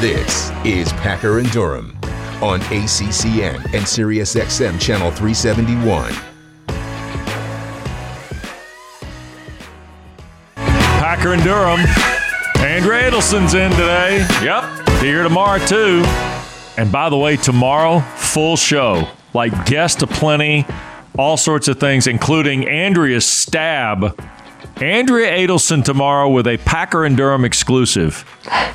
This is Packer and Durham on ACCN and SiriusXM Channel 371. Packer and Durham. Andrea Adelson's in today. Yep. Here tomorrow, too. And by the way, tomorrow, full show. Like guest aplenty, all sorts of things, including Andrea's stab Andrea Adelson tomorrow with a Packer and Durham exclusive.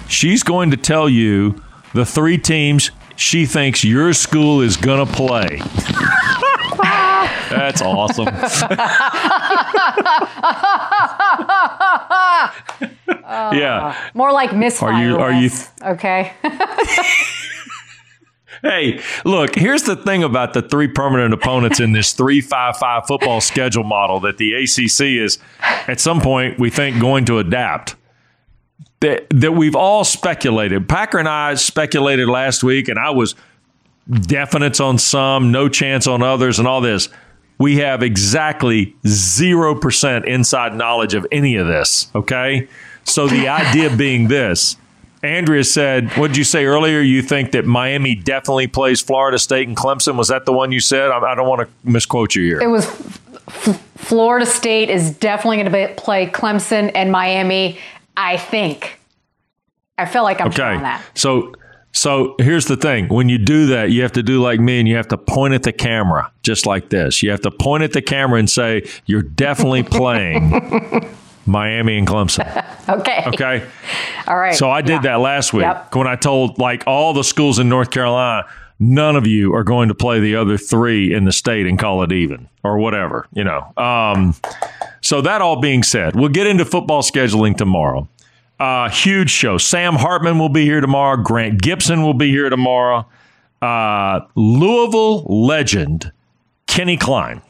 She's going to tell you the three teams she thinks your school is going to play. That's awesome. yeah. More like Miss Are you- are you- okay? Hey, look, here's the thing about the three permanent opponents in this 3-5-5 football schedule model that the ACC is at some point we think going to adapt. That that we've all speculated. Packer and I speculated last week and I was definite on some, no chance on others and all this. We have exactly 0% inside knowledge of any of this, okay? So the idea being this, Andrea said, what did you say earlier? You think that Miami definitely plays Florida State and Clemson? Was that the one you said? I, I don't want to misquote you here. it was F- Florida State is definitely going to play Clemson and Miami. I think. I feel like I'm Okay. on that. So so here's the thing. When you do that, you have to do like me and you have to point at the camera just like this. You have to point at the camera and say, You're definitely playing Miami and Clemson. Okay. Okay. All right. So I did Yeah. that last week Yep. when I told like all the schools in North Carolina, none of you are going to play the other three in the state and call it even or whatever, you know. Um, so that all being said, we'll get into football scheduling tomorrow. Uh, huge show. Sam Hartman will be here tomorrow. Grant Gibson will be here tomorrow. Uh, Louisville legend Kenny Klein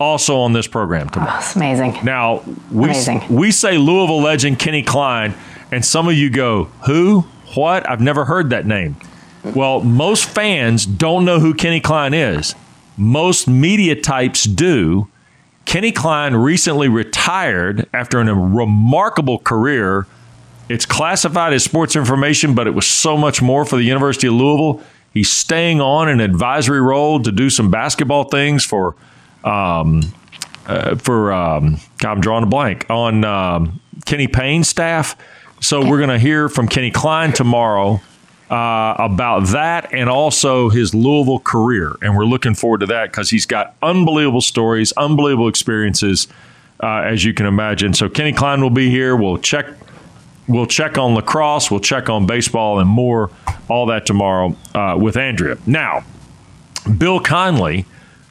also on this program tomorrow. Oh, it's amazing. Now we Amazing. we say Louisville legend Kenny Klein, and some of you go, "Who? What? I've never heard that name." Well, most fans don't know who Kenny Klein is. Most media types do. Kenny Klein recently retired after a remarkable career. It's classified as sports information, but it was so much more for the University of Louisville. He's staying on an advisory role to do some basketball things for um, uh, for um, I'm drawing a blank on um, Kenny Payne's staff. So we're going to hear from Kenny Klein tomorrow uh, about that and also his Louisville career, and we're looking forward to that because he's got unbelievable stories, unbelievable experiences, uh, as you can imagine. So Kenny Klein will be here. We'll check. We'll check on lacrosse. We'll check on baseball and more. All that tomorrow uh, with Andrea. Now, Bill Conley,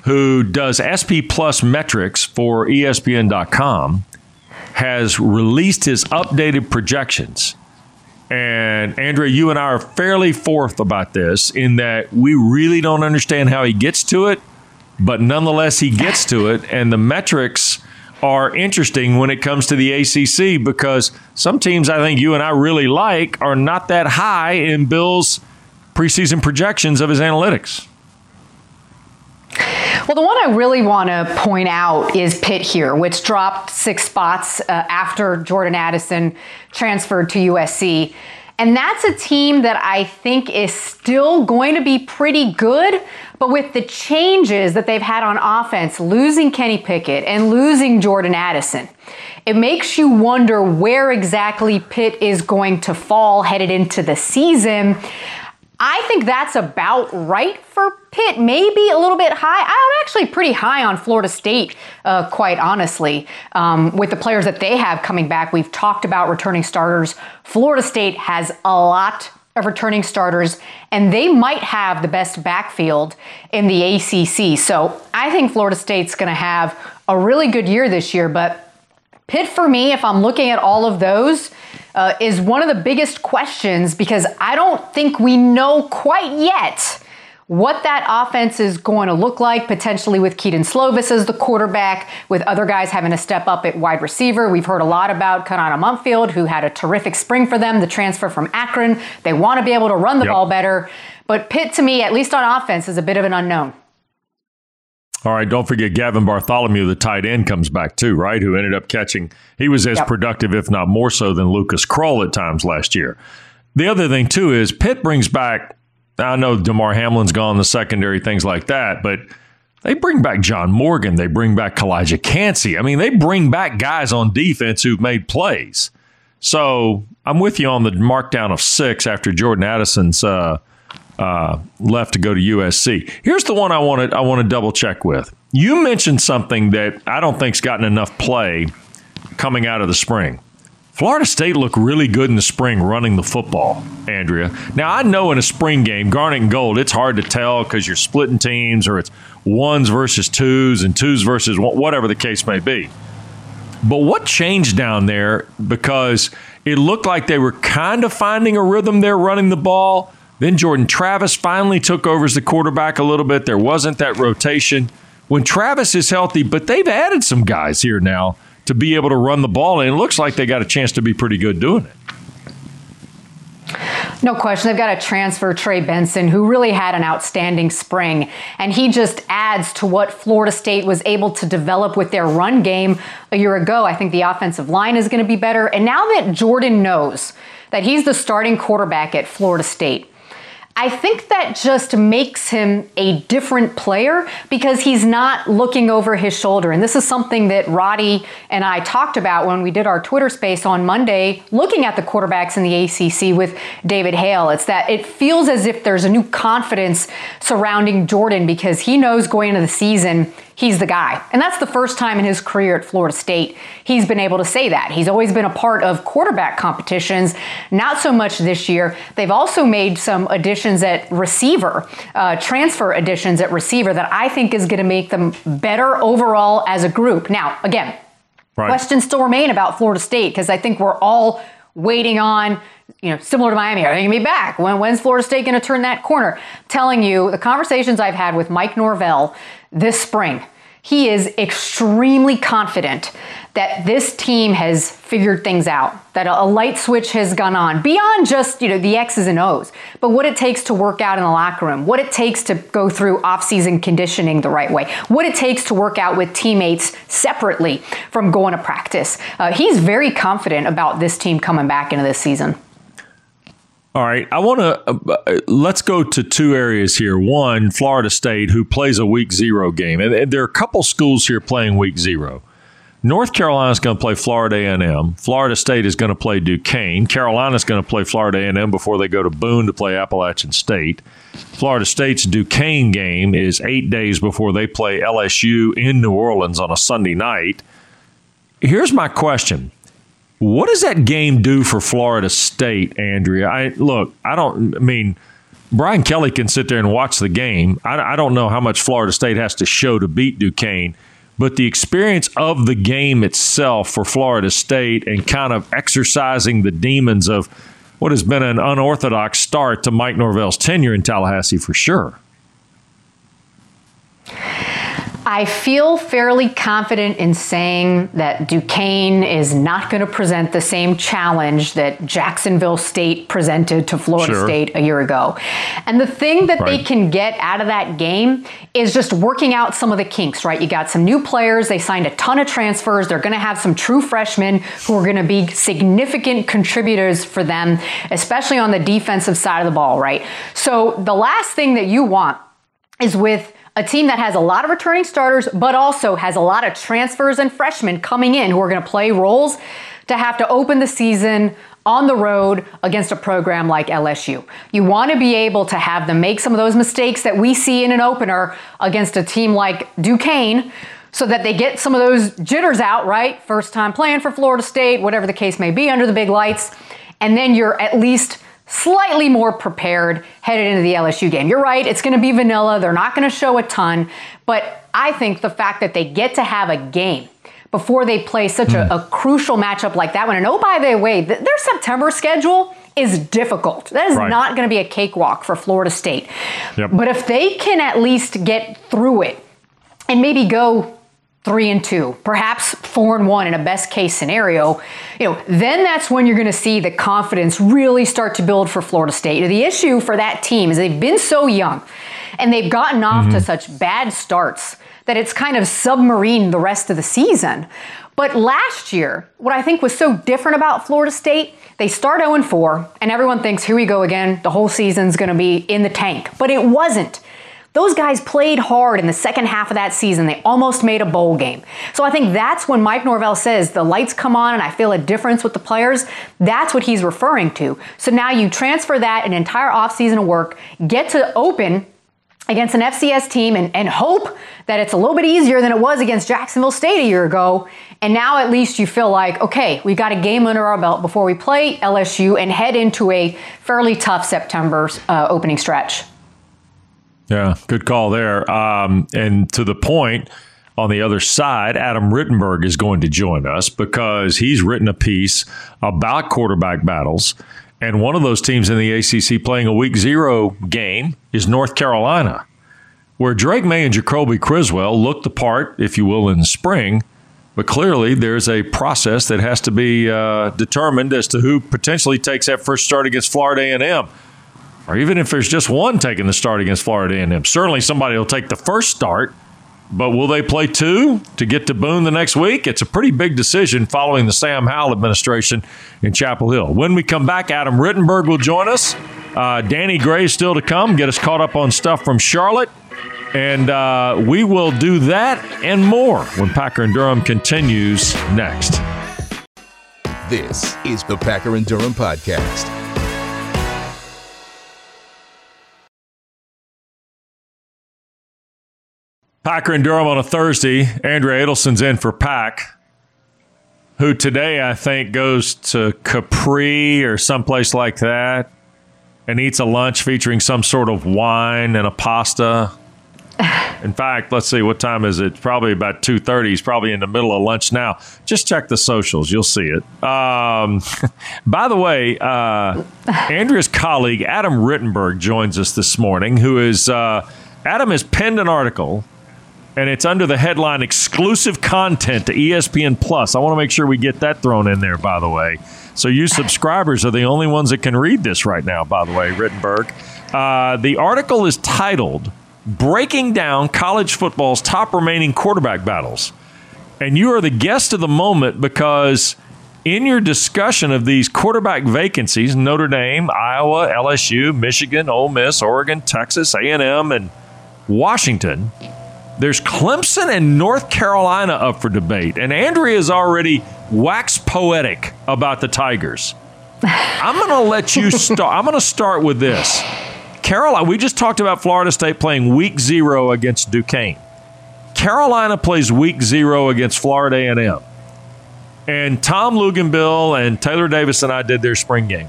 who does SP Plus metrics for ESPN.com, has released his updated projections. And Andrea, you and I are fairly forth about this in that we really don't understand how he gets to it, but nonetheless, he gets to it. And the metrics are interesting when it comes to the ACC because some teams I think you and I really like are not that high in Bill's preseason projections of his analytics. Well, the one I really want to point out is Pitt here, which dropped six spots uh, after Jordan Addison transferred to USC. And that's a team that I think is still going to be pretty good. But with the changes that they've had on offense, losing Kenny Pickett and losing Jordan Addison, it makes you wonder where exactly Pitt is going to fall headed into the season. I think that's about right for Pitt. Maybe a little bit high. I'm actually pretty high on Florida State, uh, quite honestly, um, with the players that they have coming back. We've talked about returning starters. Florida State has a lot of returning starters, and they might have the best backfield in the ACC. So I think Florida State's going to have a really good year this year, but Pitt for me, if I'm looking at all of those, uh, is one of the biggest questions because I don't think we know quite yet what that offense is going to look like, potentially with Kedon Slovis as the quarterback, with other guys having to step up at wide receiver. We've heard a lot about Konata Mumpfield, who had a terrific spring for them, the transfer from Akron. They want to be able to run the Yep. ball better. But Pitt, to me, at least on offense, is a bit of an unknown. All right, don't forget Gavin Bartholomew, the tight end, comes back too, right? Who ended up catching, he was as yep. productive, if not more so, than Lucas Krull at times last year. The other thing, too, is Pitt brings back, I know Damar Hamlin's gone, the secondary, things like that, but they bring back John Morgan. They bring back Calijah Kancey. I mean, they bring back guys on defense who've made plays. So I'm with you on the markdown of six after Jordan Addison's uh, uh, left to go to USC. Here's the one I want to I want to double check with. You mentioned something that I don't think's gotten enough play coming out of the spring. Florida State looked really good in the spring running the football, Andrea. Now, I know in a spring game, garnet and gold, it's hard to tell because you're splitting teams or it's ones versus twos and twos versus whatever the case may be. But what changed down there because it looked like they were kind of finding a rhythm there running the ball. Then Jordan Travis finally took over as the quarterback a little bit. There wasn't that rotation. When Travis is healthy, but they've added some guys here now to be able to run the ball, and it looks like they got a chance to be pretty good doing it. No question. They've got a transfer, Trey Benson, who really had an outstanding spring. And he just adds to what Florida State was able to develop with their run game a year ago. I think the offensive line is going to be better. And now that Jordan knows that he's the starting quarterback at Florida State, I think that just makes him a different player because he's not looking over his shoulder. And this is something that Roddy and I talked about when we did our Twitter space on Monday, looking at the quarterbacks in the ACC with David Hale. It's that it feels as if there's a new confidence surrounding Jordan because he knows going into the season he's the guy. And that's the first time in his career at Florida State he's been able to say that. He's always been a part of quarterback competitions, not so much this year. They've also made some additions at receiver, uh, transfer additions at receiver that I think is going to make them better overall as a group. Now, again, right. questions still remain about Florida State because I think we're all waiting on you know, similar to Miami, are they going to be back? When, when's Florida State going to turn that corner? Telling you the conversations I've had with Mike Norvell this spring, he is extremely confident that this team has figured things out, that a light switch has gone on beyond just, you know, the X's and O's, but what it takes to work out in the locker room, what it takes to go through off-season conditioning the right way, what it takes to work out with teammates separately from going to practice. Uh, he's very confident about this team coming back into this season. All right, I want to uh, uh, let's go to two areas here. One, Florida State, who plays a week zero game, and, and there are a couple schools here playing week zero. North Carolina is going to play Florida A&M. Florida State is going to play Duquesne. Carolina is going to play Florida A&M before they go to Boone to play Appalachian State. Florida State's Duquesne game is eight days before they play LSU in New Orleans on a Sunday night. Here's my question what does that game do for Florida State, Andrea? I look, I don't I mean Brian Kelly can sit there and watch the game. I, I don't know how much Florida State has to show to beat Duquesne, but the experience of the game itself for Florida State and kind of exercising the demons of what has been an unorthodox start to Mike Norvell's tenure in Tallahassee for sure. I feel fairly confident in saying that Duquesne is not going to present the same challenge that Jacksonville State presented to Florida sure. State a year ago. And the thing that right. they can get out of that game is just working out some of the kinks, right? You got some new players, they signed a ton of transfers, they're going to have some true freshmen who are going to be significant contributors for them, especially on the defensive side of the ball, right? So the last thing that you want is with a team that has a lot of returning starters, but also has a lot of transfers and freshmen coming in who are going to play roles to have to open the season on the road against a program like LSU. You want to be able to have them make some of those mistakes that we see in an opener against a team like Duquesne so that they get some of those jitters out, right? First time playing for Florida State, whatever the case may be under the big lights. And then you're at least slightly more prepared headed into the LSU game. You're right, it's going to be vanilla. They're not going to show a ton, but I think the fact that they get to have a game before they play such mm. a, a, crucial matchup like that one, and oh, by the way, th- their September schedule is difficult. That is right. not going to be a cakewalk for Florida State. Yep. But if they can at least get through it and maybe go three and two, perhaps four and one in a best case scenario, you know, then that's when you're going to see the confidence really start to build for Florida State. The issue for that team is they've been so young and they've gotten off mm-hmm. to such bad starts that it's kind of submarine the rest of the season. But last year, what I think was so different about Florida State, they start 0 4, and everyone thinks, here we go again, the whole season's going to be in the tank. But it wasn't. Those guys played hard in the second half of that season. They almost made a bowl game. So I think that's when Mike Norvell says the lights come on and I feel a difference with the players. That's what he's referring to. So now you transfer that an entire offseason of work, get to open against an FCS team and, and hope that it's a little bit easier than it was against Jacksonville State a year ago. And now at least you feel like, okay, we got a game under our belt before we play LSU and head into a fairly tough September uh, opening stretch. Yeah, good call there. Um, and to the point, on the other side, Adam Rittenberg is going to join us because he's written a piece about quarterback battles. And one of those teams in the ACC playing a week zero game is North Carolina, where Drake Maye and Jacoby Criswell looked the part, if you will, in the spring. But clearly, there's a process that has to be uh, determined as to who potentially takes that first start against Florida A&M or even if there's just one taking the start against Florida A&M. Certainly somebody will take the first start, but will they play two to get to Boone the next week? It's a pretty big decision following the Sam Howell administration in Chapel Hill. When we come back, Adam Rittenberg will join us. Uh, Danny Gray is still to come, get us caught up on stuff from Charlotte. And uh, we will do that and more when Packer and Durham continues next. This is the Packer and Durham Podcast. Packer and Durham on a Thursday. Andrea Adelson's in for Pack, who today I think goes to Capri or someplace like that and eats a lunch featuring some sort of wine and a pasta. In fact, let's see what time is it? Probably about two thirty. He's probably in the middle of lunch now. Just check the socials; you'll see it. Um, by the way, uh, Andrea's colleague Adam Rittenberg joins us this morning. Who is uh, Adam has penned an article and it's under the headline exclusive content to ESPN Plus. I want to make sure we get that thrown in there, by the way. So you subscribers are the only ones that can read this right now, by the way, Rittenberg. Uh, the article is titled Breaking Down College Football's Top Remaining Quarterback Battles. And you are the guest of the moment because in your discussion of these quarterback vacancies, Notre Dame, Iowa, LSU, Michigan, Ole Miss, Oregon, Texas, A&M, and Washington – there's Clemson and North Carolina up for debate, and Andrea is already wax poetic about the Tigers. I'm going to let you start. I'm going to start with this. Carolina, we just talked about Florida State playing week zero against Duquesne. Carolina plays week zero against Florida A&M. And Tom Luginbill and Taylor Davis and I did their spring game.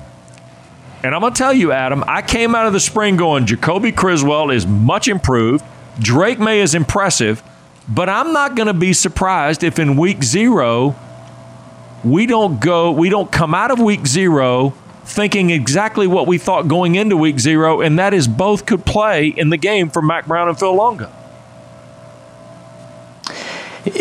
And I'm going to tell you, Adam, I came out of the spring going, Jacoby Criswell is much improved. Drake Maye is impressive, but I'm not going to be surprised if in week zero we don't go, we don't come out of week zero thinking exactly what we thought going into week zero, and that is both could play in the game for Mack Brown and Phil Longo.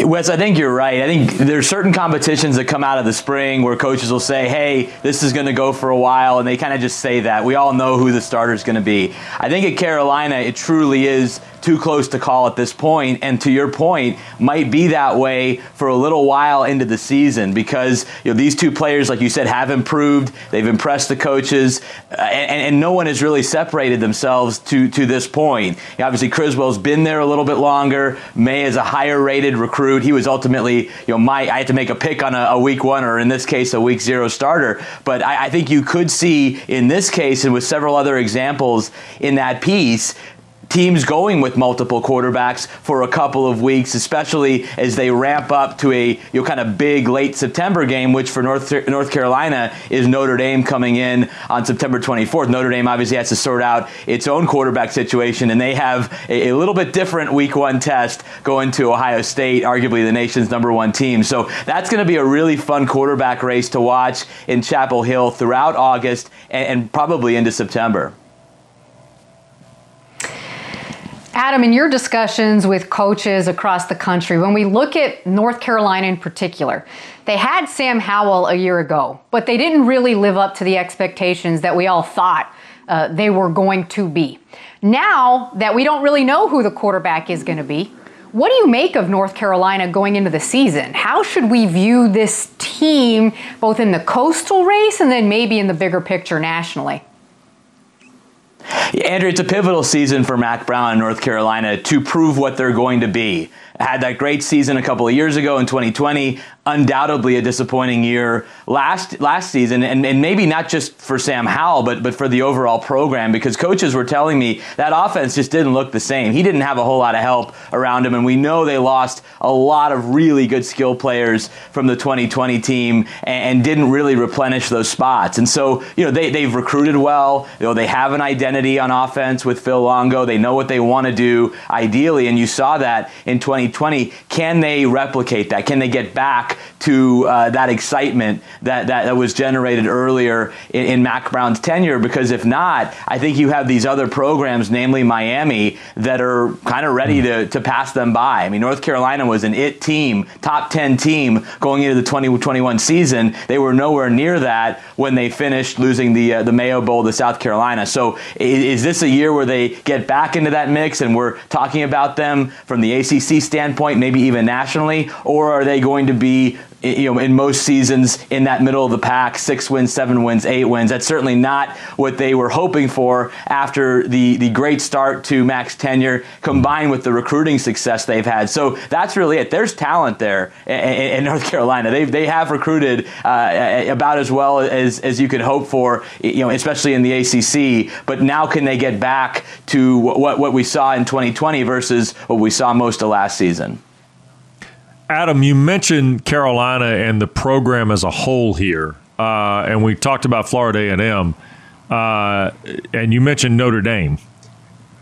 Wes, I think you're right. I think there's certain competitions that come out of the spring where coaches will say, hey, this is going to go for a while, and they kind of just say that. We all know who the starter is going to be. I think at Carolina, it truly is too close to call at this point, and to your point, might be that way for a little while into the season because you know these two players, like you said, have improved. They've impressed the coaches, uh, and, and, no one has really separated themselves to to this point. You know, obviously, Criswell's been there a little bit longer. Maye is a higher rated recruit. He was ultimately, you know, my I had to make a pick on a, a week one or in this case a week zero starter. But I, I think you could see in this case and with several other examples in that piece teams going with multiple quarterbacks for a couple of weeks, especially as they ramp up to a you know, kind of big late September game, which for North North Carolina is Notre Dame coming in on September 24th. Notre Dame obviously has to sort out its own quarterback situation, and they have a, a little bit different Week One test going to Ohio State, arguably the nation's number one team. So that's going to be a really fun quarterback race to watch in Chapel Hill throughout August and, and probably into September. Adam, in your discussions with coaches across the country, when we look at North Carolina in particular, they had Sam Howell a year ago, but they didn't really live up to the expectations that we all thought uh, they were going to be. Now that we don't really know who the quarterback is going to be, What do you make of North Carolina going into the season? How should we view this team, both in the coastal race and then maybe in the bigger picture nationally? Andrew, it's a pivotal season for Mack Brown in North Carolina to prove what they're going to be. Had that great season a couple of years ago in 2020 undoubtedly a disappointing year last last season, and, and maybe not just for Sam Howell, but but for the overall program because coaches were telling me that offense just didn't look the same. He didn't have a whole lot of help around him, and we know they lost a lot of really good skill players from the 2020 team and, and didn't really replenish those spots. And so you know they they've recruited well. You know they have an identity on offense with Phil Longo. They know what they want to do ideally, and you saw that in 2020. Can they replicate that? Can they get back to uh, that excitement that, that, that, was generated earlier in, in Mack Brown's tenure. Because if not, I think you have these other programs, namely Miami, that are kind of ready to, to pass them by. I mean, North Carolina was an it team, top 10 team going into the 2021 season. They were nowhere near that when they finished losing the, uh, the Mayo Bowl to South Carolina. So is, is this a year where they get back into that mix and we're talking about them from the ACC standpoint, maybe even nationally? Or are they going to be you know, in most seasons in that middle of the pack, six wins, seven wins, eight wins. That's certainly not what they were hoping for after the, the great start to Mack's tenure combined with the recruiting success they've had. So that's really it. There's talent there in, in North Carolina. They they have recruited uh, about as well as, as you could hope for, you know, especially in the ACC. But now can they get back to what, what we saw in 2020 versus what we saw most of last season? Adam, you mentioned Carolina and the program as a whole here, uh, and we talked about Florida A&M, uh, and you mentioned Notre Dame.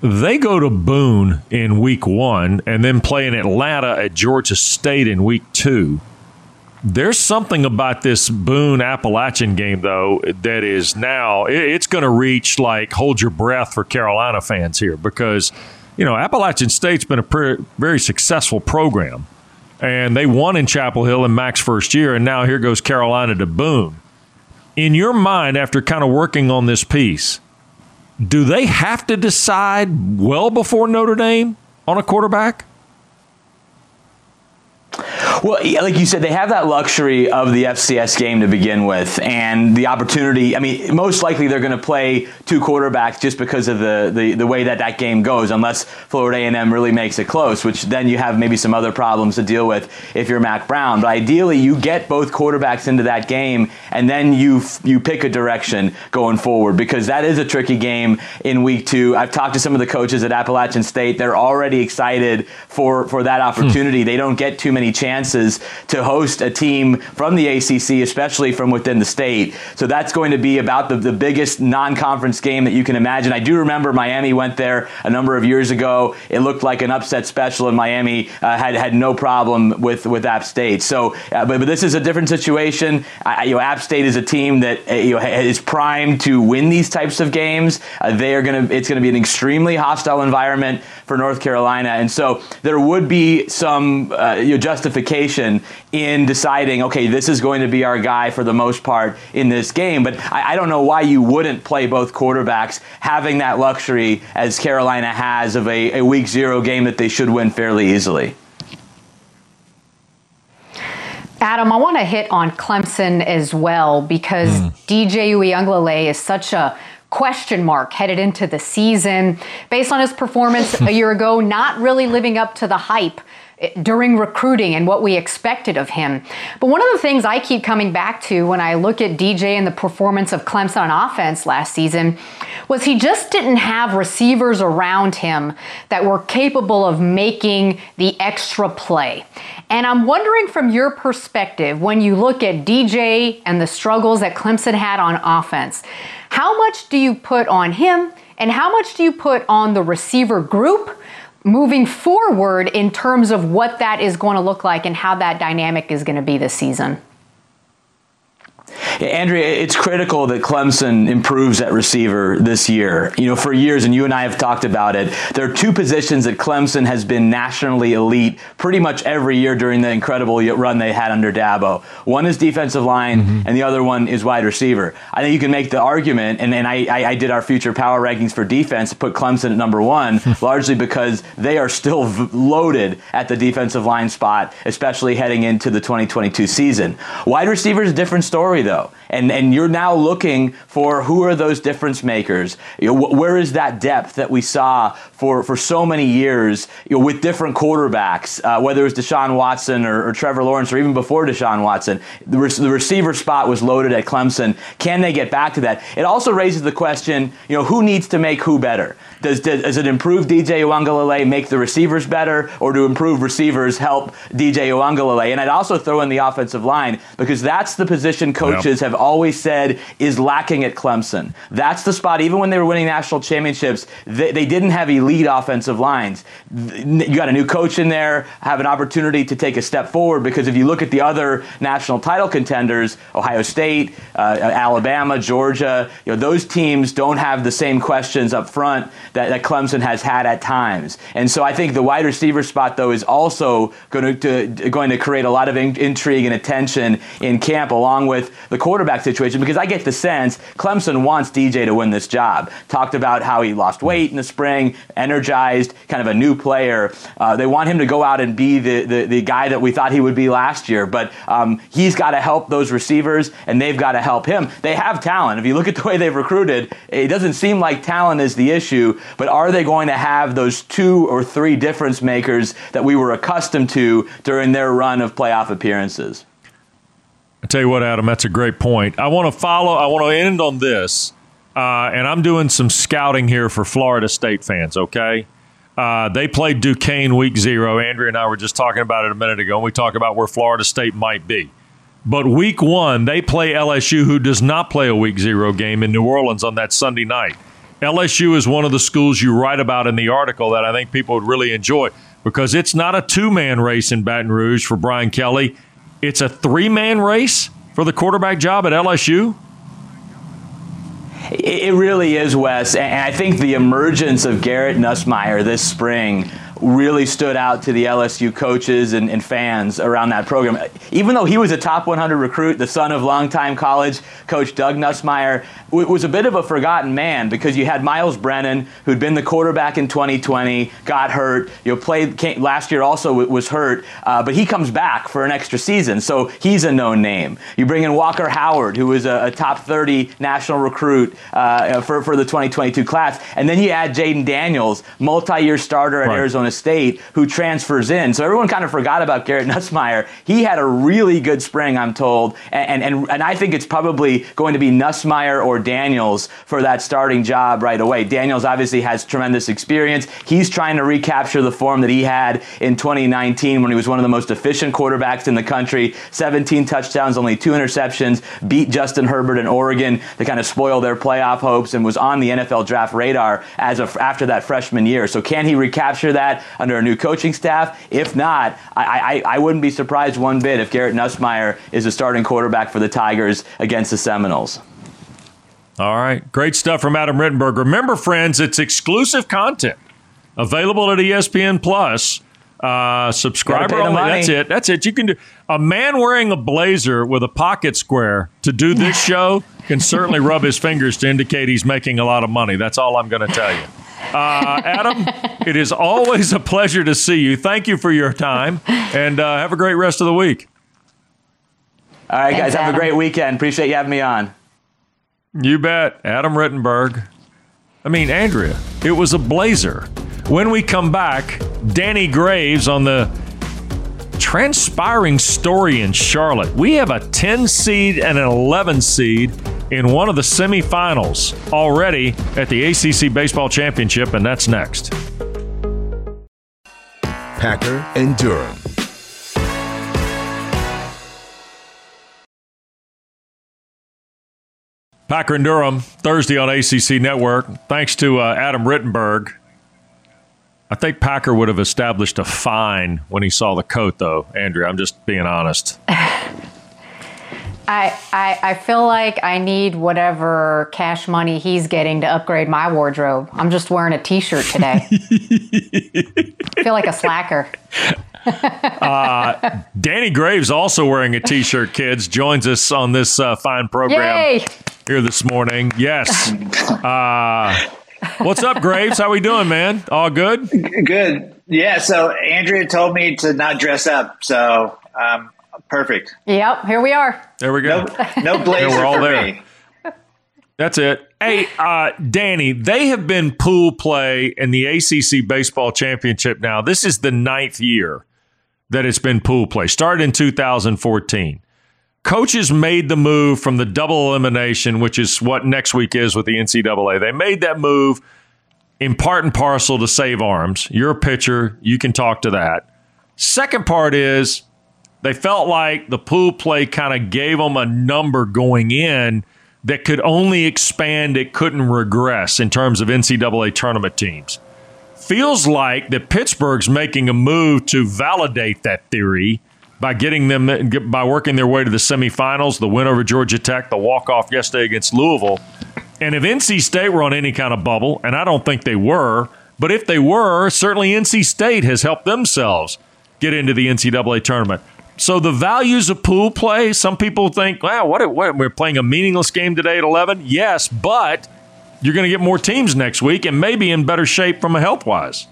They go to Boone in week one and then play in Atlanta at Georgia State in week two. There's something about this Boone Appalachian game, though, that is now it's going to reach like hold your breath for Carolina fans here because you know Appalachian State's been a very successful program and they won in Chapel Hill in Mack's first year, and now here goes Carolina to Boone. In your mind, after kind of working on this piece, do they have to decide well before Notre Dame on a quarterback? Well, like you said, they have that luxury of the FCS game to begin with, and the opportunity. I mean, most likely they're going to play two quarterbacks just because of the, the, the way that that game goes, unless Florida A&M really makes it close, which then you have maybe some other problems to deal with if you're Mack Brown. But ideally, you get both quarterbacks into that game, and then you you pick a direction going forward because that is a tricky game in week two. I've talked to some of the coaches at Appalachian State; they're already excited for for that opportunity. Hmm. They don't get too many chances chances to host a team from the ACC, especially from within the state. So that's going to be about the, the biggest non conference game that you can imagine. I do remember Miami went there a number of years ago. It looked like an upset special, and Miami uh, had had no problem with, with App State. So, uh, but, but this is a different situation. I, you know, App State is a team that uh, you know is primed to win these types of games. Uh, they are going to. It's going to be an extremely hostile environment for North Carolina, and so there would be some uh, you know, justification justification in deciding, okay, this is going to be our guy for the most part in this game. But I, I don't know why you wouldn't play both quarterbacks, having that luxury as Carolina has of a, a week zero game that they should win fairly easily. Adam, I want to hit on Clemson as well because mm. DJ Uiagalelei is such a question mark headed into the season. Based on his performance a year ago, not really living up to the hype during recruiting and what we expected of him. But one of the things I keep coming back to when I look at DJ and the performance of Clemson on offense last season was he just didn't have receivers around him that were capable of making the extra play. And I'm wondering from your perspective, when you look at DJ and the struggles that Clemson had on offense, how much do you put on him and how much do you put on the receiver group? Moving forward in terms of what that is going to look like and how that dynamic is going to be this season? Andrea, it's critical that Clemson improves at receiver this year. You know, for years, and you and I have talked about it, there are two positions that Clemson has been nationally elite pretty much every year during the incredible run they had under Dabo. One is defensive line, mm-hmm. and the other one is wide receiver. I think you can make the argument, and, and I, I, I did our future power rankings for defense, put Clemson at number one, largely because they are still v- loaded at the defensive line spot, especially heading into the 2022 season. Wide receiver is a different story, though show and and you're now looking for who are those difference makers. You know, wh- where is that depth that we saw for for so many years you know, with different quarterbacks, uh, whether it was Deshaun Watson or, or, Trevor Lawrence or even before Deshaun Watson, the, re- the receiver spot was loaded at Clemson. Can they get back to that? It also raises the question, you know, who needs to make who better? Does, does, does it improve DJ Uiagalelei make the receivers better, or do improve receivers help DJ Uiagalelei? And I'd also throw in the offensive line because that's the position coaches have always said is lacking at Clemson. That's the spot. Even when they were winning national championships, they, they didn't have elite offensive lines. You got a new coach in there, have an opportunity to take a step forward because if you look at the other national title contenders, Ohio State, uh, Alabama, Georgia, you know, those teams don't have the same questions up front that, that Clemson has had at times. And so I think the wide receiver spot, though, is also going to, to going to create a lot of in, intrigue and attention in camp, along with the quarterback situation, because I get the sense Clemson wants DJ to win this job. Talked about how he lost weight in the spring, energized, kind of a new player. Uh, they want him to go out and be the, the, the, guy that we thought he would be last year, but um, he's got to help those receivers, and they've got to help him. They have talent. If you look at the way they've recruited, it doesn't seem like talent is the issue but are they going to have those two or three difference makers that we were accustomed to during their run of playoff appearances? I tell you what, Adam, that's a great point. I want to follow. I want to end on this, uh, and I'm doing some scouting here for Florida State fans. Okay, uh, they played Duquesne week zero. Andrea and I were just talking about it a minute ago, and we talked about where Florida State might be. But week one, they play LSU, who does not play a week zero game in New Orleans on that Sunday night. LSU is one of the schools you write about in the article that I think people would really enjoy because it's not a two man race in Baton Rouge for Brian Kelly. It's a three man race for the quarterback job at LSU. It really is, Wes. And I think the emergence of Garrett Nussmeier this spring really stood out to the LSU coaches and, and, fans around that program. Even though he was a top 100 recruit, the son of longtime college coach Doug Nussmeier, was a bit of a forgotten man because you had Myles Brennan, who'd been the quarterback in 2020, got hurt. You know, played came, last year also was hurt, uh, but he comes back for an extra season, so he's a known name. You bring in Walker Howard, who was a, a top 30 national recruit uh, for, for the 2022 class, and then you add Jayden Daniels, multi-year starter at right. Arizona State who transfers in. So everyone kind of forgot about Garrett Nussmeier. He had a really good spring, I'm told, and, and, and I think it's probably going to be Nussmeier or Daniels for that starting job right away. Daniels obviously has tremendous experience. He's trying to recapture the form that he had in 2019 when he was one of the most efficient quarterbacks in the country. 17 touchdowns, only two interceptions, beat Justin Herbert in Oregon to kind of spoil their playoff hopes and was on the NFL draft radar as of after that freshman year. So can he recapture that? Under a new coaching staff. If not, I, I, I wouldn't be surprised one bit if Garrett Nussmeier is a starting quarterback for the Tigers against the Seminoles. All right. Great stuff from Adam Rittenberg. Remember, friends, it's exclusive content available at ESPN Plus. Uh, subscriber only. That's it. That's it. You can do a man wearing a blazer with a pocket square to do this show can certainly rub his fingers to indicate he's making a lot of money. That's all I'm going to tell you. Uh, Adam, it is always a pleasure to see you. Thank you for your time, and uh, have a great rest of the week. All right, Thanks, guys, have Adam. a great weekend. Appreciate you having me on. You bet. Adam Rittenberg. I mean, Andrea, it was a blazer. When we come back, Danny Graves on the transpiring story in Charlotte. We have a 10 seed and an 11 seed in one of the semifinals already at the ACC Baseball Championship, and that's next. Packer and Durham. Packer and Durham, Thursday on ACC Network. Thanks to uh, Adam Rittenberg. I think Packer would have established a fine when he saw the coat, though, Andrea. I'm just being honest. I, I, I feel like I need whatever cash money he's getting to upgrade my wardrobe. I'm just wearing a t-shirt today. I feel like a slacker. uh, Danny Graves also wearing a t-shirt. Kids joins us on this uh, fine program Yay! here this morning. Yes. Uh, what's up, Graves? How we doing, man? All good? Good. Yeah. So Andrea told me to not dress up. So um, perfect. Yep, here we are. There we go. No, no blazer we're all for there. me. That's it. Hey, uh, Danny, they have been pool play in the ACC baseball championship now. This is the ninth year that it's been pool play. Started in 2014. Coaches made the move from the double elimination, which is what next week is with the NCAA. They made that move in part and parcel to save arms. You're a pitcher, you can talk to that. Second part is they felt like the pool play kind of gave them a number going in that could only expand, it couldn't regress in terms of NCAA tournament teams. Feels like that Pittsburgh's making a move to validate that theory by getting them by working their way to the semifinals, the win over Georgia Tech, the walk off yesterday against Louisville. And if NC State were on any kind of bubble, and I don't think they were, but if they were, certainly NC State has helped themselves get into the NCAA tournament. So the values of pool play, some people think, wow, what, what we're playing a meaningless game today at 11? Yes, but you're going to get more teams next week and maybe in better shape from a health wise.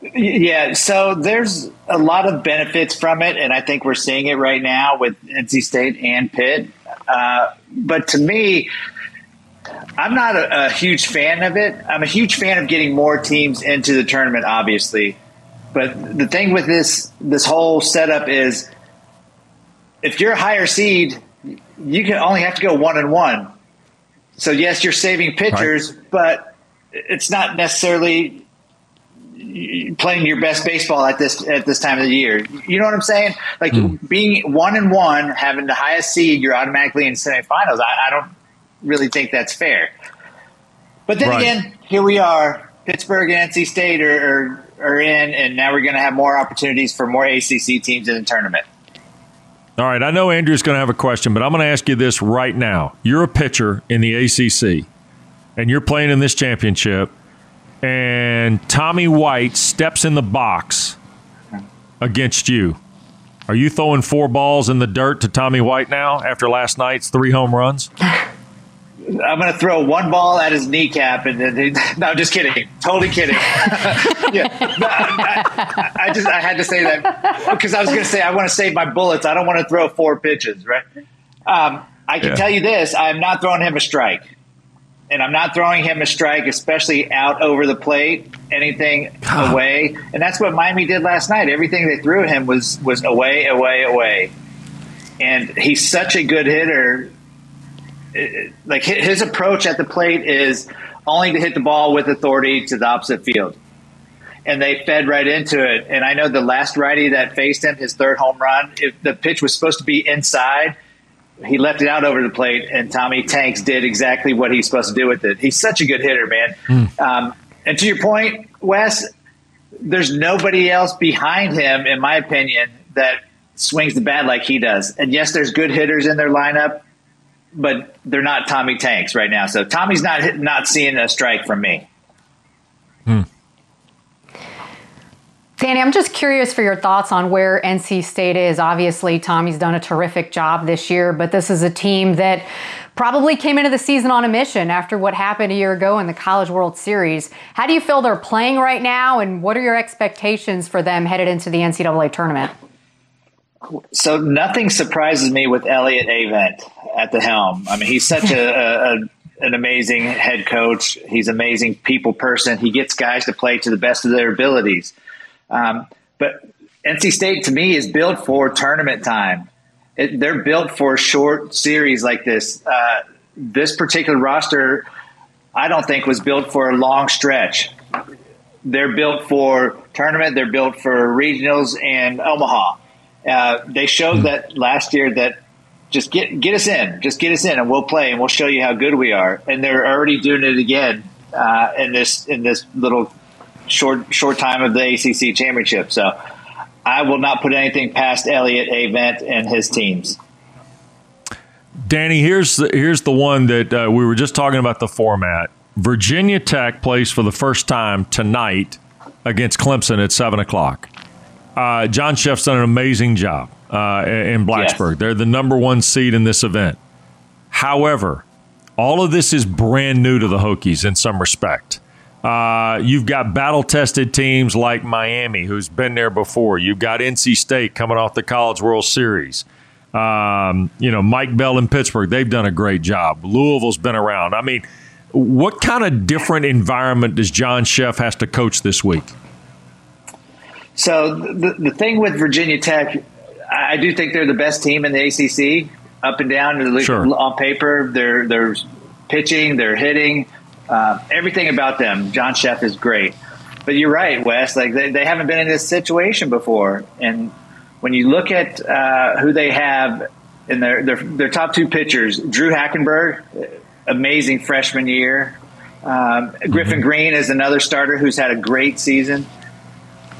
Yeah, so there's a lot of benefits from it, and I think we're seeing it right now with NC State and Pitt. Uh, but to me, I'm not a, a, huge fan of it. I'm a huge fan of getting more teams into the tournament, obviously. But the thing with this this whole setup is, if you're a higher seed, you can only have to go one and one. So yes, you're saving pitchers, right. but it's not necessarily playing your best baseball at this at this time of the year. You know what I'm saying? Like mm. being one and one, having the highest seed, you're automatically in semifinals. I, I don't really think that's fair. But then right. again, here we are. Pittsburgh and NC State are, are, are in, and now we're going to have more opportunities for more ACC teams in the tournament. All right, I know Andrew's going to have a question, but I'm going to ask you this right now. You're a pitcher in the ACC, and you're playing in this championship and Tommy White steps in the box against you, are you throwing four balls in the dirt to Tommy White now after last night's three home runs? I'm going to throw one ball at his kneecap, and then no, just kidding, totally kidding. yeah, I, I, just I had to say that because I was going to say I want to save my bullets. I don't want to throw four pitches, right? Um, I can yeah. tell you this: I'm not throwing him a strike and I'm not throwing him a strike, especially out over the plate, anything away. And that's what Miami did last night. Everything they threw at him was was away, away, away. And he's such a good hitter. Like his approach at the plate is only to hit the ball with authority to the opposite field. And they fed right into it. And I know the last righty that faced him, his third home run, if the pitch was supposed to be inside – he left it out over the plate, and Tommy Tanks did exactly what he's supposed to do with it. He's such a good hitter, man. Mm. Um, and to your point, Wes, there's nobody else behind him, in my opinion, that swings the bat like he does. And yes, there's good hitters in their lineup, but they're not Tommy Tanks right now. So Tommy's not not seeing a strike from me. Hmm. Danny, I'm just curious for your thoughts on where NC State is. Obviously, Tommy's done a terrific job this year, but this is a team that probably came into the season on a mission after what happened a year ago in the College World Series. How do you feel they're playing right now, and what are your expectations for them headed into the NCAA tournament? So nothing surprises me with Elliott Avent at the helm. I mean, he's such a, a, an amazing head coach. He's an amazing people person. He gets guys to play to the best of their abilities. Um, but NC State to me is built for tournament time. It, they're built for short series like this. Uh, this particular roster, I don't think was built for a long stretch. They're built for tournament. They're built for regionals and Omaha. Uh, they showed that last year that just get get us in, just get us in, and we'll play, and we'll show you how good we are. And they're already doing it again uh, in this in this little short short time of the ACC championship. So I will not put anything past Elliott Avent and his teams. Danny, here's the, here's the one that uh, we were just talking about the format. Virginia Tech plays for the first time tonight against Clemson at seven o'clock. Uh, John Szefc's done an amazing job uh, in Blacksburg. Yes. They're the number one seed in this event. However, all of this is brand new to the Hokies in some respect. Uh, you've got battle tested teams like Miami, who's been there before. You've got NC State coming off the College World Series. Um, you know, Mike Bell in Pittsburgh, they've done a great job. Louisville's been around. I mean, what kind of different environment does John Szefc has to coach this week? So the, the thing with Virginia Tech, I do think they're the best team in the ACC, up and down. Sure. On paper, they're they're pitching, they're hitting, uh, everything about them. John Szefc is great, but you're right, Wes. Like they, they haven't been in this situation before, and when you look at uh, who they have in their, their, their top two pitchers, Drue Hackenberg, amazing freshman year. Um, Griffin mm-hmm. Green is another starter who's had a great season.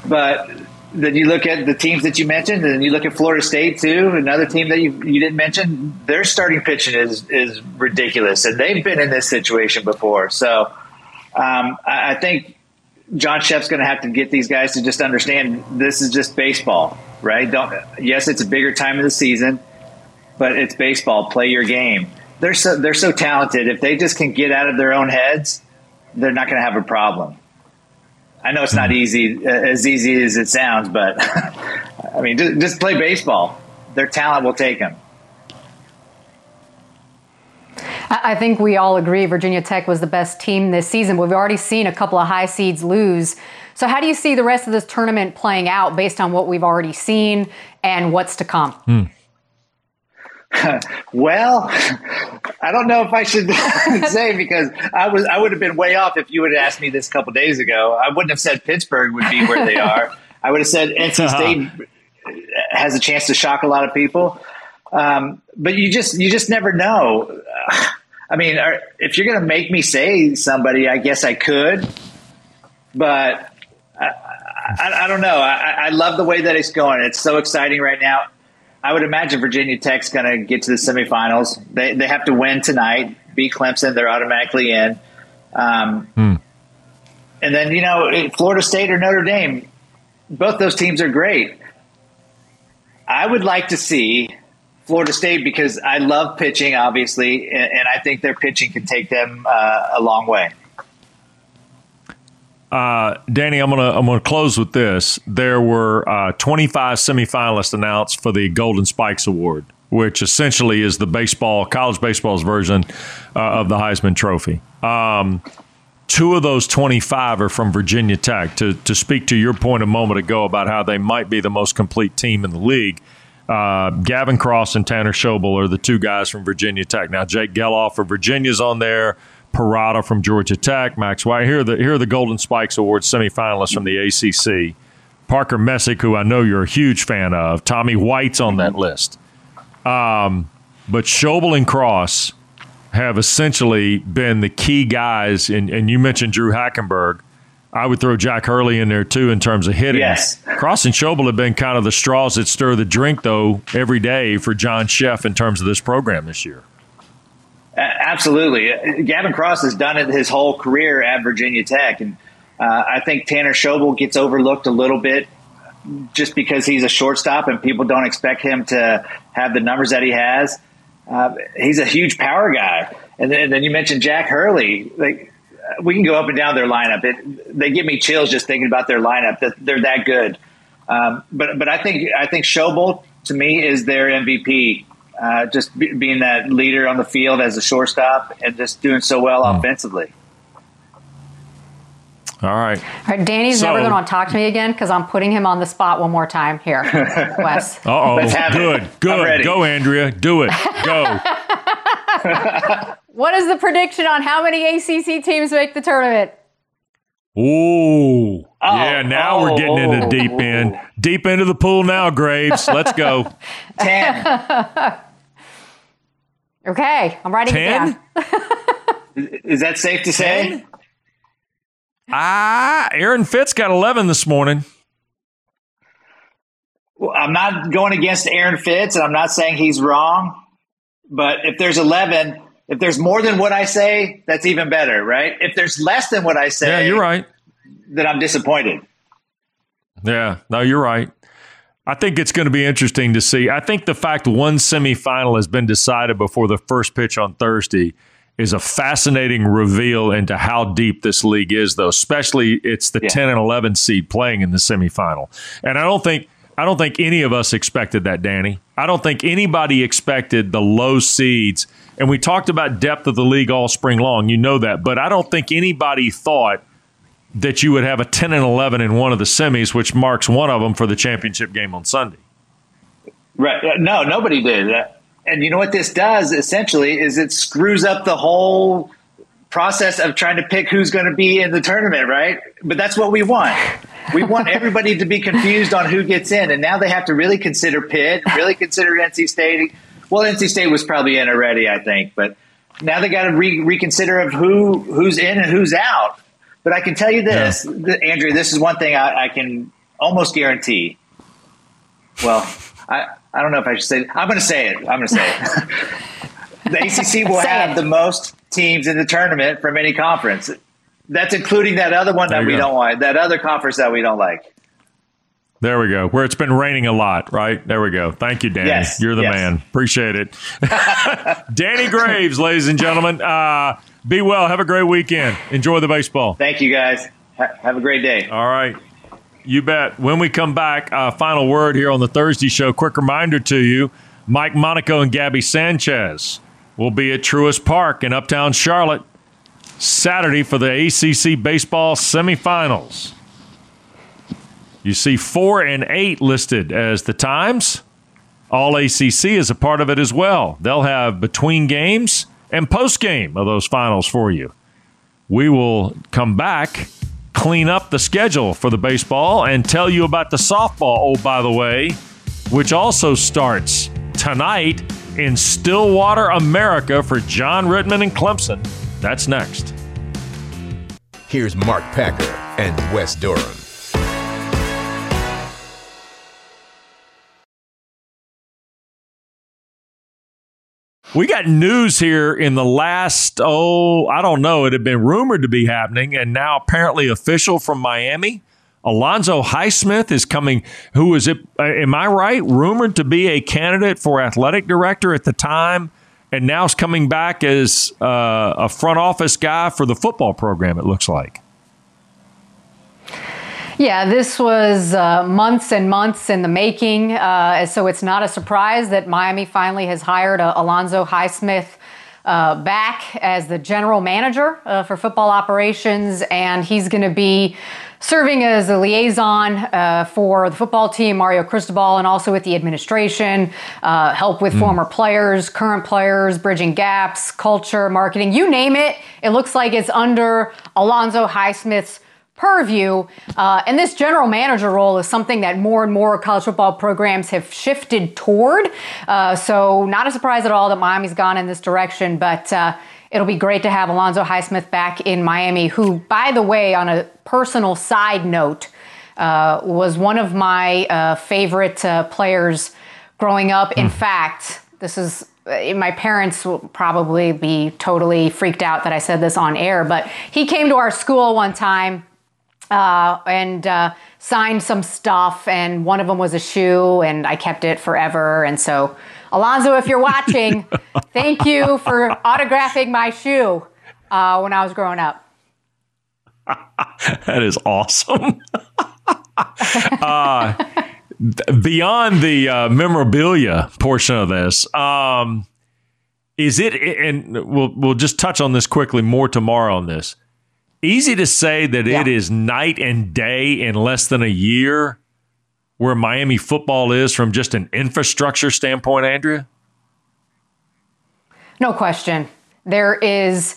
But then you look at the teams that you mentioned, and you look at Florida State too, another team that you, you didn't mention. Their starting pitching is is ridiculous, and they've been in this situation before. So um, I, I think John Szefc's going to have to get these guys to just understand this is just baseball, right? Don't yes, it's a bigger time of the season, but it's baseball. Play your game. They're so they're so talented. If they just can get out of their own heads, they're not going to have a problem. I know it's not easy as easy as it sounds, but I mean, just, just play baseball. Their talent will take them. I think we all agree Virginia Tech was the best team this season. We've already seen a couple of high seeds lose. So, how do you see the rest of this tournament playing out based on what we've already seen and what's to come? Hmm. well, I don't know if I should say because I was I would have been way off if you would have asked me this a couple days ago. I wouldn't have said Pittsburgh would be where they are. I would have said NC State has a chance to shock a lot of people. Um, but you just you just never know. I mean, are, if you're going to make me say somebody, I guess I could, but I, I, I don't know. I, I, love the way that it's going. It's so exciting right now. I would imagine Virginia Tech's going to get to the semifinals. They they have to win tonight, beat Clemson. They're automatically in. Um, hmm. And then you know, Florida State or Notre Dame, both those teams are great. I would like to see Florida State because I love pitching, obviously, and, and I think their pitching can take them uh, a long way. Uh, Danny, I'm gonna I'm gonna close with this. There were uh, 25 semifinalists announced for the Golden Spikes Award, which essentially is the baseball college baseball's version uh, of the Heisman Trophy. Um, two of those 25 are from Virginia Tech. To to speak to your point a moment ago about how they might be the most complete team in the league. Uh, Gavin Cross and Tanner Schobel are the two guys from Virginia Tech. Now, Jake Gelof for Virginia's on there. Parada from Georgia Tech. Max White. Here are the, here are the Golden Spikes Award semifinalists from the ACC. Parker Messick, who I know you're a huge fan of. Tommy White's on that list. Um, but Schobel and Cross have essentially been the key guys. And, and you mentioned Drue Hackenberg I would throw Jack Hurley in there too in terms of hitting. Yes. Cross and Schobel have been kind of the straws that stir the drink, though, every day for John Szefc in terms of this program this year. Absolutely. Gavin Cross has done it his whole career at Virginia Tech. And uh, I think Tanner Schobel gets overlooked a little bit just because he's a shortstop and people don't expect him to have the numbers that he has. Uh, he's a huge power guy. And then, and then you mentioned Jack Hurley. Like, we can go up and down their lineup. It, they give me chills just thinking about their lineup. That they're that good. Um, but but I think I think Schobel to me is their MVP. Uh, just be, being that leader on the field as a shortstop and just doing so well mm. offensively. All right. All right. Danny's so, never going to talk to me again because I'm putting him on the spot one more time here, Wes. Uh oh. Good. It. Good. Go, Andrea. Do it. Go. what is the prediction on how many ACC teams make the tournament? Ooh. Oh, yeah, now oh, we're getting into oh, deep end. Deep into the pool now, Graves. Let's go. 10. Okay, I'm writing 10? it down. is that safe to say? Ah, Aaron Fitt got 11 this morning. Well, I'm not going against Aaron Fitt, and I'm not saying he's wrong. But if there's 11, if there's more than what I say, that's even better, right? If there's less than what I say, yeah, you're right. Then I'm disappointed. Yeah, no, you're right. I think it's going to be interesting to see. I think the fact one semifinal has been decided before the first pitch on Thursday is a fascinating reveal into how deep this league is, though. Especially it's the yeah. 10 and 11 seed playing in the semifinal, and I don't think I don't think any of us expected that, Danny. I don't think anybody expected the low seeds. And we talked about depth of the league all spring long. You know that, but I don't think anybody thought that you would have a 10 and 11 in one of the semis, which marks one of them for the championship game on Sunday. Right. Uh, no, nobody did. Uh, and you know what this does essentially is it screws up the whole process of trying to pick who's going to be in the tournament, right? But that's what we want. We want everybody to be confused on who gets in, and now they have to really consider Pitt, really consider NC State. Well, NC State was probably in already, I think, but now they got to re- reconsider of who who's in and who's out. But I can tell you this, yeah. Andrew, this is one thing I, I can almost guarantee. Well, I, I don't know if I should say it. I'm going to say it. I'm going to say it. the ACC will have it. the most teams in the tournament from any conference. That's including that other one that we go. don't like, that other conference that we don't like. There we go. Where it's been raining a lot, right? There we go. Thank you, Danny. Yes, You're the yes. man. Appreciate it. Danny Graves, ladies and gentlemen. Uh, be well. Have a great weekend. Enjoy the baseball. Thank you, guys. Ha- have a great day. All right. You bet. When we come back, uh, final word here on the Thursday show. Quick reminder to you Mike Monaco and Gaby Sanchez will be at Truist Park in Uptown Charlotte Saturday for the ACC baseball semifinals. You see four and eight listed as the times. All ACC is a part of it as well. They'll have between games and post game of those finals for you. We will come back, clean up the schedule for the baseball, and tell you about the softball. Oh, by the way, which also starts tonight in Stillwater, America for John Rittman and Clemson. That's next. Here's Mark Packer and Wes Durham. We got news here in the last, oh, I don't know. It had been rumored to be happening and now apparently official from Miami. Alonzo Highsmith is coming, who is it? Uh, am I right? Rumored to be a candidate for athletic director at the time, and now is coming back as uh, a front office guy for the football program, it looks like. Yeah, this was uh, months and months in the making. Uh, so it's not a surprise that Miami finally has hired uh, Alonzo Highsmith uh, back as the general manager uh, for football operations, and he's going to be serving as a liaison uh, for the football team, Mario Cristobal, and also with the administration, uh, help with mm. former players, current players, bridging gaps, culture, marketing, you name it. It looks like it's under Alonzo Highsmith's purview. Uh, and this general manager role is something that more and more college football programs have shifted toward. Uh, so, not a surprise at all that Miami's gone in this direction, but uh, it'll be great to have Alonzo Highsmith back in Miami, who, by the way, on a personal side note, uh, was one of my uh, favorite uh, players growing up. In hmm. fact, this is my parents will probably be totally freaked out that I said this on air, but he came to our school one time uh, and uh, signed some stuff, and one of them was a shoe, and I kept it forever. And so, Alonzo, if you're watching, thank you for autographing my shoe uh, when I was growing up. that is awesome. Uh, beyond the uh, memorabilia portion of this, um, is it? And we'll we'll just touch on this quickly more tomorrow on this easy to say that yeah. it is night and day in less than a year where Miami football is from just an infrastructure standpoint, Andrea? No question. There is,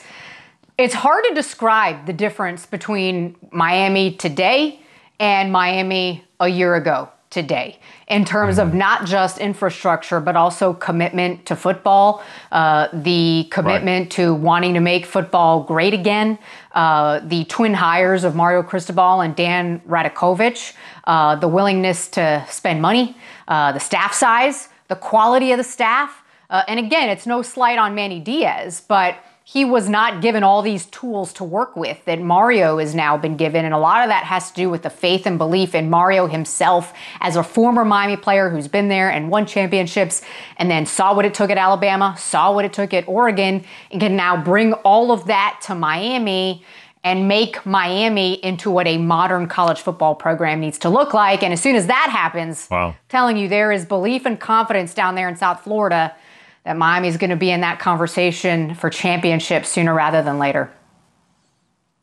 it's hard to describe the difference between Miami today and Miami a year ago today in terms of mm-hmm. not just infrastructure, but also commitment to football, uh, the commitment right. to wanting to make football great again, uh, the twin hires of Mario Cristobal and Dan Radakovich, uh, the willingness to spend money, uh, the staff size, the quality of the staff. Uh, and again, it's no slight on Manny Diaz, but he was not given all these tools to work with that Mario has now been given. And a lot of that has to do with the faith and belief in Mario himself as a former Miami player who's been there and won championships and then saw what it took at Alabama, saw what it took at Oregon, and can now bring all of that to Miami and make Miami into what a modern college football program needs to look like. And as soon as that happens, wow. telling you there is belief and confidence down there in South Florida that Miami is going to be in that conversation for championship sooner rather than later.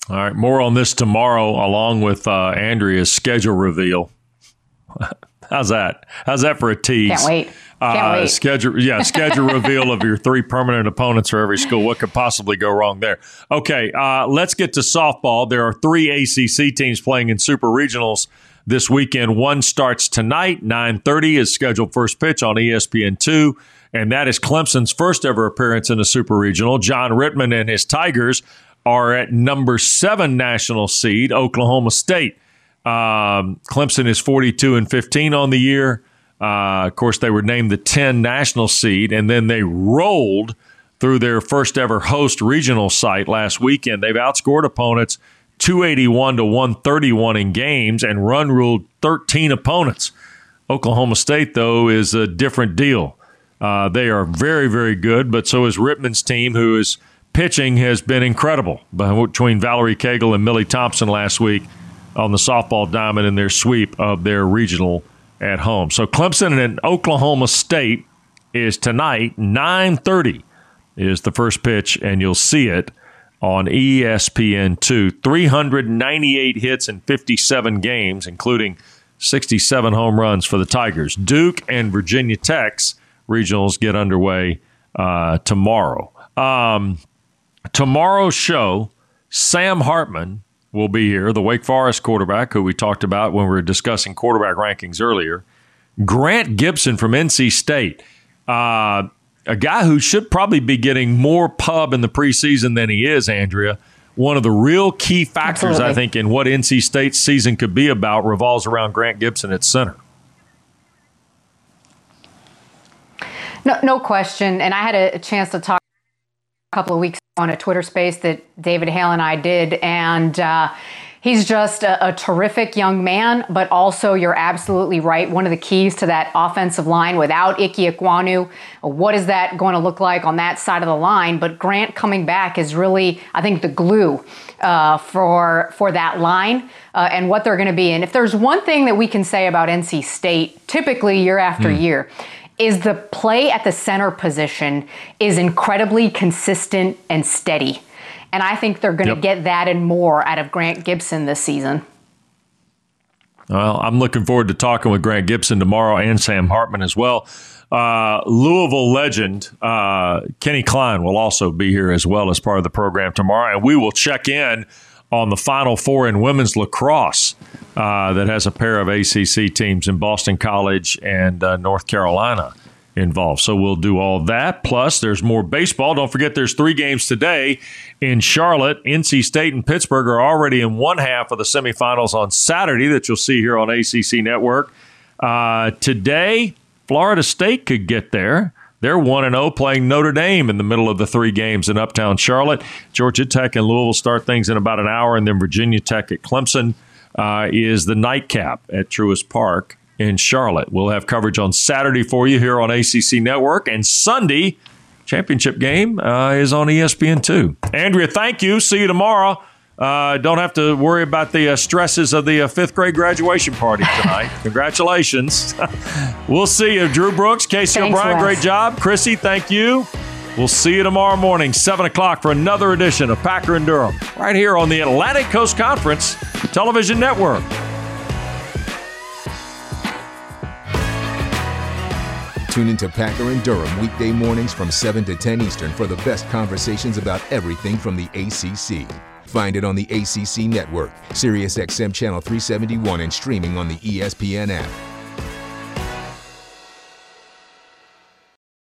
All right, more on this tomorrow, along with uh, Andrea's schedule reveal. How's that? How's that for a tease? Can't wait. Can't uh, wait. Schedule, yeah, schedule reveal of your three permanent opponents for every school. What could possibly go wrong there? Okay, uh, let's get to softball. There are three ACC teams playing in super regionals this weekend. One starts tonight, nine thirty is scheduled first pitch on ESPN two and that is Clemson's first ever appearance in a super regional. John Rittman and his Tigers are at number seven national seed, Oklahoma State. Um, Clemson is 42 and 15 on the year. Uh, of course, they were named the 10 national seed, and then they rolled through their first ever host regional site last weekend. They've outscored opponents 281 to 131 in games and run ruled 13 opponents. Oklahoma State, though, is a different deal. Uh, they are very, very good, but so is Rittman's team, who is pitching has been incredible between Valerie Cagle and Millie Thompson last week on the softball diamond in their sweep of their regional at home. So Clemson and Oklahoma State is tonight 9:30 is the first pitch and you'll see it on ESPN2. 398 hits in 57 games including 67 home runs for the Tigers. Duke and Virginia Tech's regionals get underway uh, tomorrow. Um, tomorrow's show, Sam Hartman will be here, the Wake Forest quarterback who we talked about when we were discussing quarterback rankings earlier. Grant Gibson from NC State, uh, a guy who should probably be getting more pub in the preseason than he is, Andrea. One of the real key factors, Absolutely. I think, in what NC State's season could be about revolves around Grant Gibson at center. No, no question. And I had a, chance to talk a couple of weeks on a Twitter space that David Hale and I did. And uh, he's just a, a, terrific young man, but also you're absolutely right. One of the keys to that offensive line without Ike Ekwonu, what is that going to look like on that side of the line? But Grant coming back is really, I think, the glue uh, for for that line. Uh, and what they're going to be. And if there's one thing that we can say about NC State, typically year after mm. year, is the play at the center position is incredibly consistent and steady. And I think they're going to yep. get that and more out of Grant Gibson this season. Well, I'm looking forward to talking with Grant Gibson tomorrow and Sam Hartman as well. Uh, Louisville legend uh, Kenny Klein will also be here as well as part of the program tomorrow, and we will check in on the Final Four in women's lacrosse uh, that has a pair of ACC teams in Boston College and uh, North Carolina involved. So we'll do all that. Plus, there's more baseball. Don't forget, there's three games today in Charlotte. NC State and Pittsburgh are already in one half of the semifinals on Saturday that you'll see here on ACC Network. Uh, today, Florida State could get there. They're 1 0 playing Notre Dame in the middle of the three games in uptown Charlotte. Georgia Tech and Louisville start things in about an hour, and then Virginia Tech at Clemson uh, is the nightcap at Truist Park in Charlotte. We'll have coverage on Saturday for you here on ACC Network, and Sunday, championship game uh, is on ESPN2. Andrea, thank you. See you tomorrow. Uh, don't have to worry about the uh, stresses of the uh, fifth grade graduation party tonight. Congratulations. we'll see you. Drew Brooks, Casey Thanks, O'Brien, great job. Chrissy, thank you. We'll see you tomorrow morning, 7 o'clock, for another edition of Packer and Durham, right here on the Atlantic Coast Conference Television Network. Tune into Packer and Durham weekday mornings from 7 to 10 Eastern for the best conversations about everything from the ACC. Find it on the ACC network, SiriusXM Channel 371, and streaming on the ESPN app.